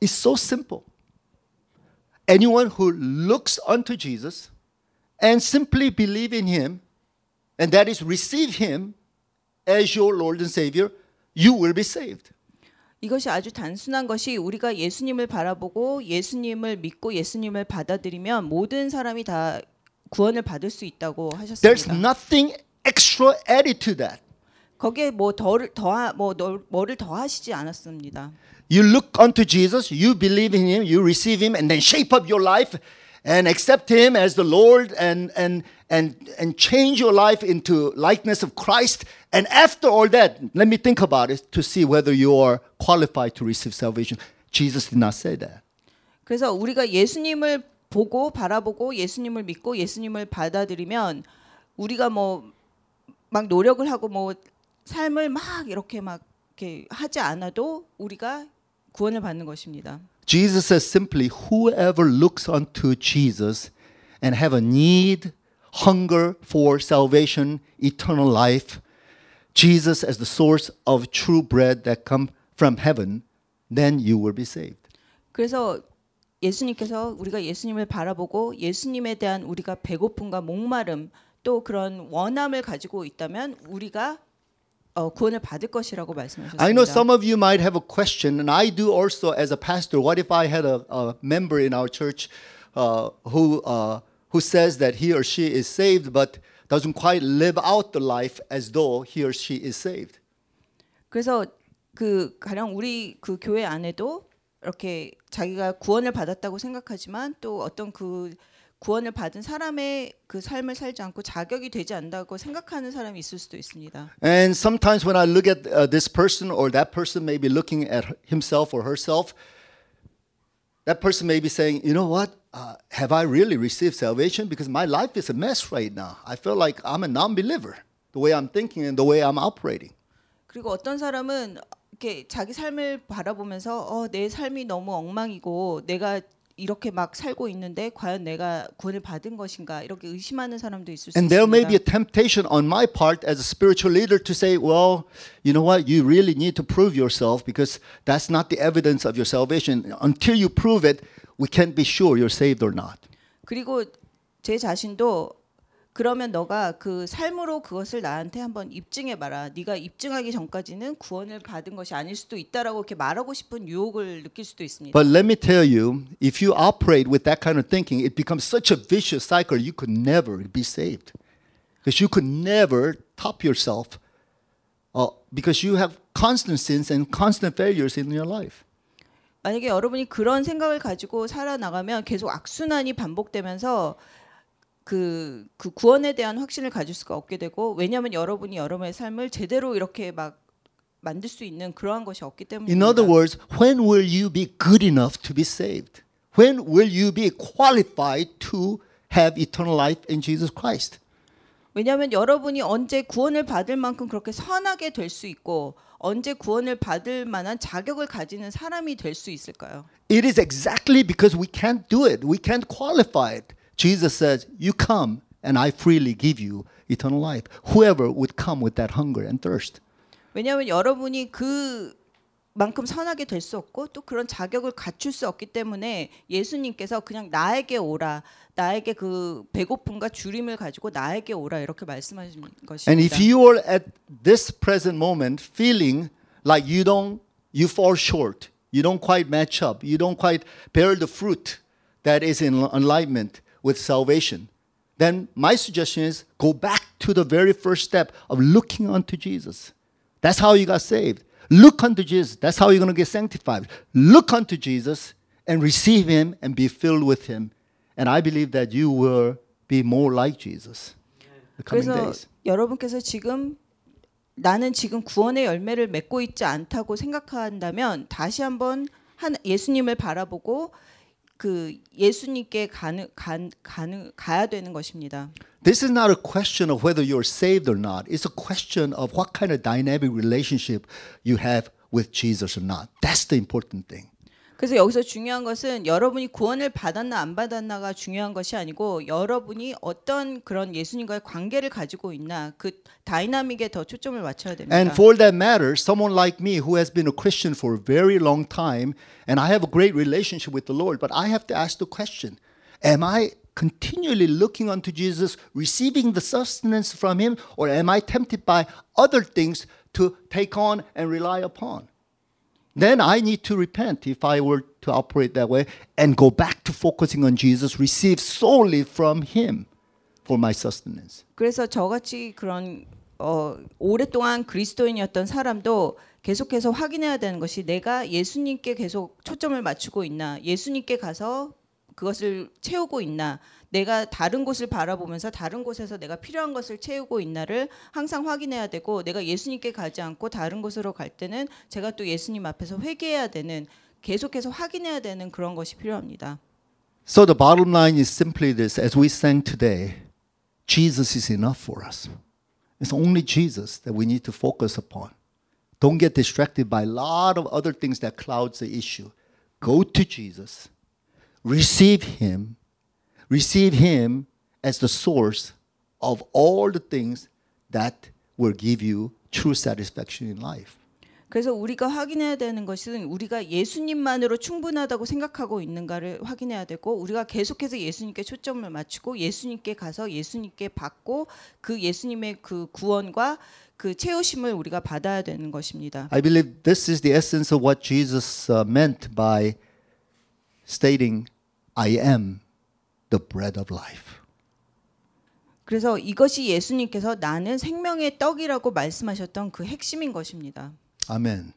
It's so simple. Anyone who looks unto Jesus and simply believe in him, and that is receive him as your Lord and Savior, you will be saved. 이것이 아주 단순한 것이 우리가 예수님을 바라보고 예수님을 믿고 예수님을 받아들이면 모든 사람이 다 구원을 받을 수 있다고 There's 하셨습니다. nothing extra added to that. 거기에 뭐 더를 더하 뭐 너- 뭐를 더하시지 않았습니다. You look unto Jesus, you believe in him, you receive him, and then shape up your life and accept him as the Lord and and and and change your life into likeness of Christ. And after all that, let me think about it to see whether you are qualified to receive salvation. Jesus did not say that. 그래서 우리가 예수님을 보고 바라보고 예수님을 믿고 예수님을 받아들이면 우리가 뭐 막 노력을 하고 뭐 삶을 막 이렇게 막 이렇게 하지 않아도 우리가 구원을 받는 것입니다. Jesus says simply, whoever looks unto Jesus and have a need, hunger for salvation, eternal life, Jesus as the source of true bread that come from heaven, then you will be saved. 그래서 예수님께서 우리가 예수님을 바라보고 예수님에 대한 우리가 배고픔과 목마름 또 그런 원함을 가지고 있다면 우리가 어, 구원을 받을 것이라고 말씀하셨습니다. I know some of you might have a question, and I do also as a pastor. What if I had a, a member in our church uh, who uh, who says that he or she is saved, but doesn't quite live out the life as though he or she is saved? 그래서 그 가령 우리 그 교회 안에도 이렇게 자기가 구원을 받았다고 생각하지만 또 어떤 그 구원을 받은 사람의 그 삶을 살지 않고 자격이 되지 않다고 생각하는 사람이 있을 수도 있습니다. And sometimes when I look at uh, this person or that person may be looking at himself or herself, that person may be saying, you know what? Uh, have I really received salvation? Because my life is a mess right now. I feel like I'm a non believer, the way I'm thinking and the way I'm operating. 그리고 어떤 사람은 이렇게 자기 삶을 바라보면서 어, 내 삶이 너무 엉망이고 내가 이렇게 막 살고 있는데 과연 내가 구원을 받은 것인가 이렇게 의심하는 사람도 있을 수 And there may be a 있습니다. temptation on my part as a spiritual leader to say, well, you know what? You really need to prove yourself because that's not the evidence of your salvation. Until you prove it, we can't be sure you're saved or not. 그리고 제 자신도 그러면 너가 그 삶으로 그것을 나한테 한번 입증해 봐라. 네가 입증하기 전까지는 구원을 받은 것이 아닐 수도 있다라고 이렇게 말하고 싶은 유혹을 느낄 수도 있습니다. But let me tell you, if you operate with that kind of thinking, it becomes such a vicious cycle, you could never be saved. Because you could never top yourself uh, because you have constant sins and constant failures in your life. 만약에 여러분이 그런 생각을 가지고 살아나가면 계속 악순환이 반복되면서 그, 그 구원에 대한 확신을 가질 수가 없게 되고 왜냐하면 여러분이 여러분의 삶을 제대로 이렇게 막 만들 수 있는 그러한 것이 없기 때문입니다. In other words, when will you be good enough to be saved? When will you be qualified to have eternal life in Jesus Christ? 왜냐하면 여러분이 언제 구원을 받을 만큼 그렇게 선하게 될 수 있고 언제 구원을 받을 만한 자격을 가지는 사람이 될 수 있을까요? It is exactly because we can't do it. We can't qualify it. Jesus says, You come, and I freely give you eternal life. Whoever would come with that hunger and thirst. 왜냐하면 여러분이 그만큼 선하게 될 수 없고 또 그런 자격을 갖출 수 없기 때문에 예수님께서 그냥 나에게 오라, 나에게 그 배고픔과 주림을 가지고 나에게 오라 이렇게 말씀하신 것입니다. And if you are at this present moment feeling like you don't, you fall short, you don't quite match up, you don't quite bear the fruit that is in alignment with salvation, then my suggestion is go back to the very first step of looking unto Jesus. That's how you got saved. Look unto Jesus. That's how you're going to get sanctified. Look unto Jesus, and receive him and be filled with him. And I believe that you will be more like Jesus the coming 그래서 days. 여러분께서 지금 나는 지금 구원의 열매를 맺고 있지 않다고 생각한다면 다시 한번 한 예수님을 바라보고 그 예수님께 가는 간, 가는 가야 되는 것입니다. This is not a question of whether you're saved or not. It's a question of what kind of dynamic relationship you have with Jesus or not. That's the important thing. 그래서 여기서 중요한 것은 여러분이 구원을 받았나 안 받았나가 중요한 것이 아니고 여러분이 어떤 그런 예수님과의 관계를 가지고 있나 그 다이나믹에 더 초점을 맞춰야 됩니다. And for that matter, someone like me who has been a Christian for a very long time and I have a great relationship with the Lord, but I have to ask the question Am I continually looking unto Jesus, receiving the sustenance from Him, or am I tempted by other things to take on and rely upon? Then I need to repent if I were to operate that way and go back to focusing on Jesus, receive solely from Him for my sustenance. 그래서 저같이 그런 어, 오랫동안 그리스도인이었던 사람도 계속해서 확인해야 되는 것이 내가 예수님께 계속 초점을 맞추고 있나, 예수님께 가서 그것을 채우고 있나, 내가 다른 곳을 바라보면서 다른 곳에서 내가 필요한 것을 채우고 있나를 항상 확인해야 되고, 내가 예수님께 가지 않고 다른 곳으로 갈 때는 제가 또 예수님 앞에서 회개해야 되는, 계속해서 확인해야 되는 그런 것이 필요합니다. So the bottom line is simply this as we sang today, Jesus is enough for us. It's only Jesus that we need to focus upon. Don't get distracted by a lot of other things that clouds the issue. Go to Jesus. Receive him. Receive him as the source of all the things that will give you true satisfaction in life. 그래서 우리가 확인해야 되는 것은 우리가 예수님만으로 충분하다고 생각하고 있는가를 확인해야 되고 우리가 계속해서 예수님께 초점을 맞추고 예수님께 가서 예수님께 받고 그 예수님의 그 구원과 그 채우심을 우리가 받아야 되는 것입니다. I believe this is the essence of what Jesus uh, meant by stating, I am the bread of life. 그래서 이것이 예수님께서 나는 생명의 떡이라고 말씀하셨던 그 핵심인 것입니다. Amen.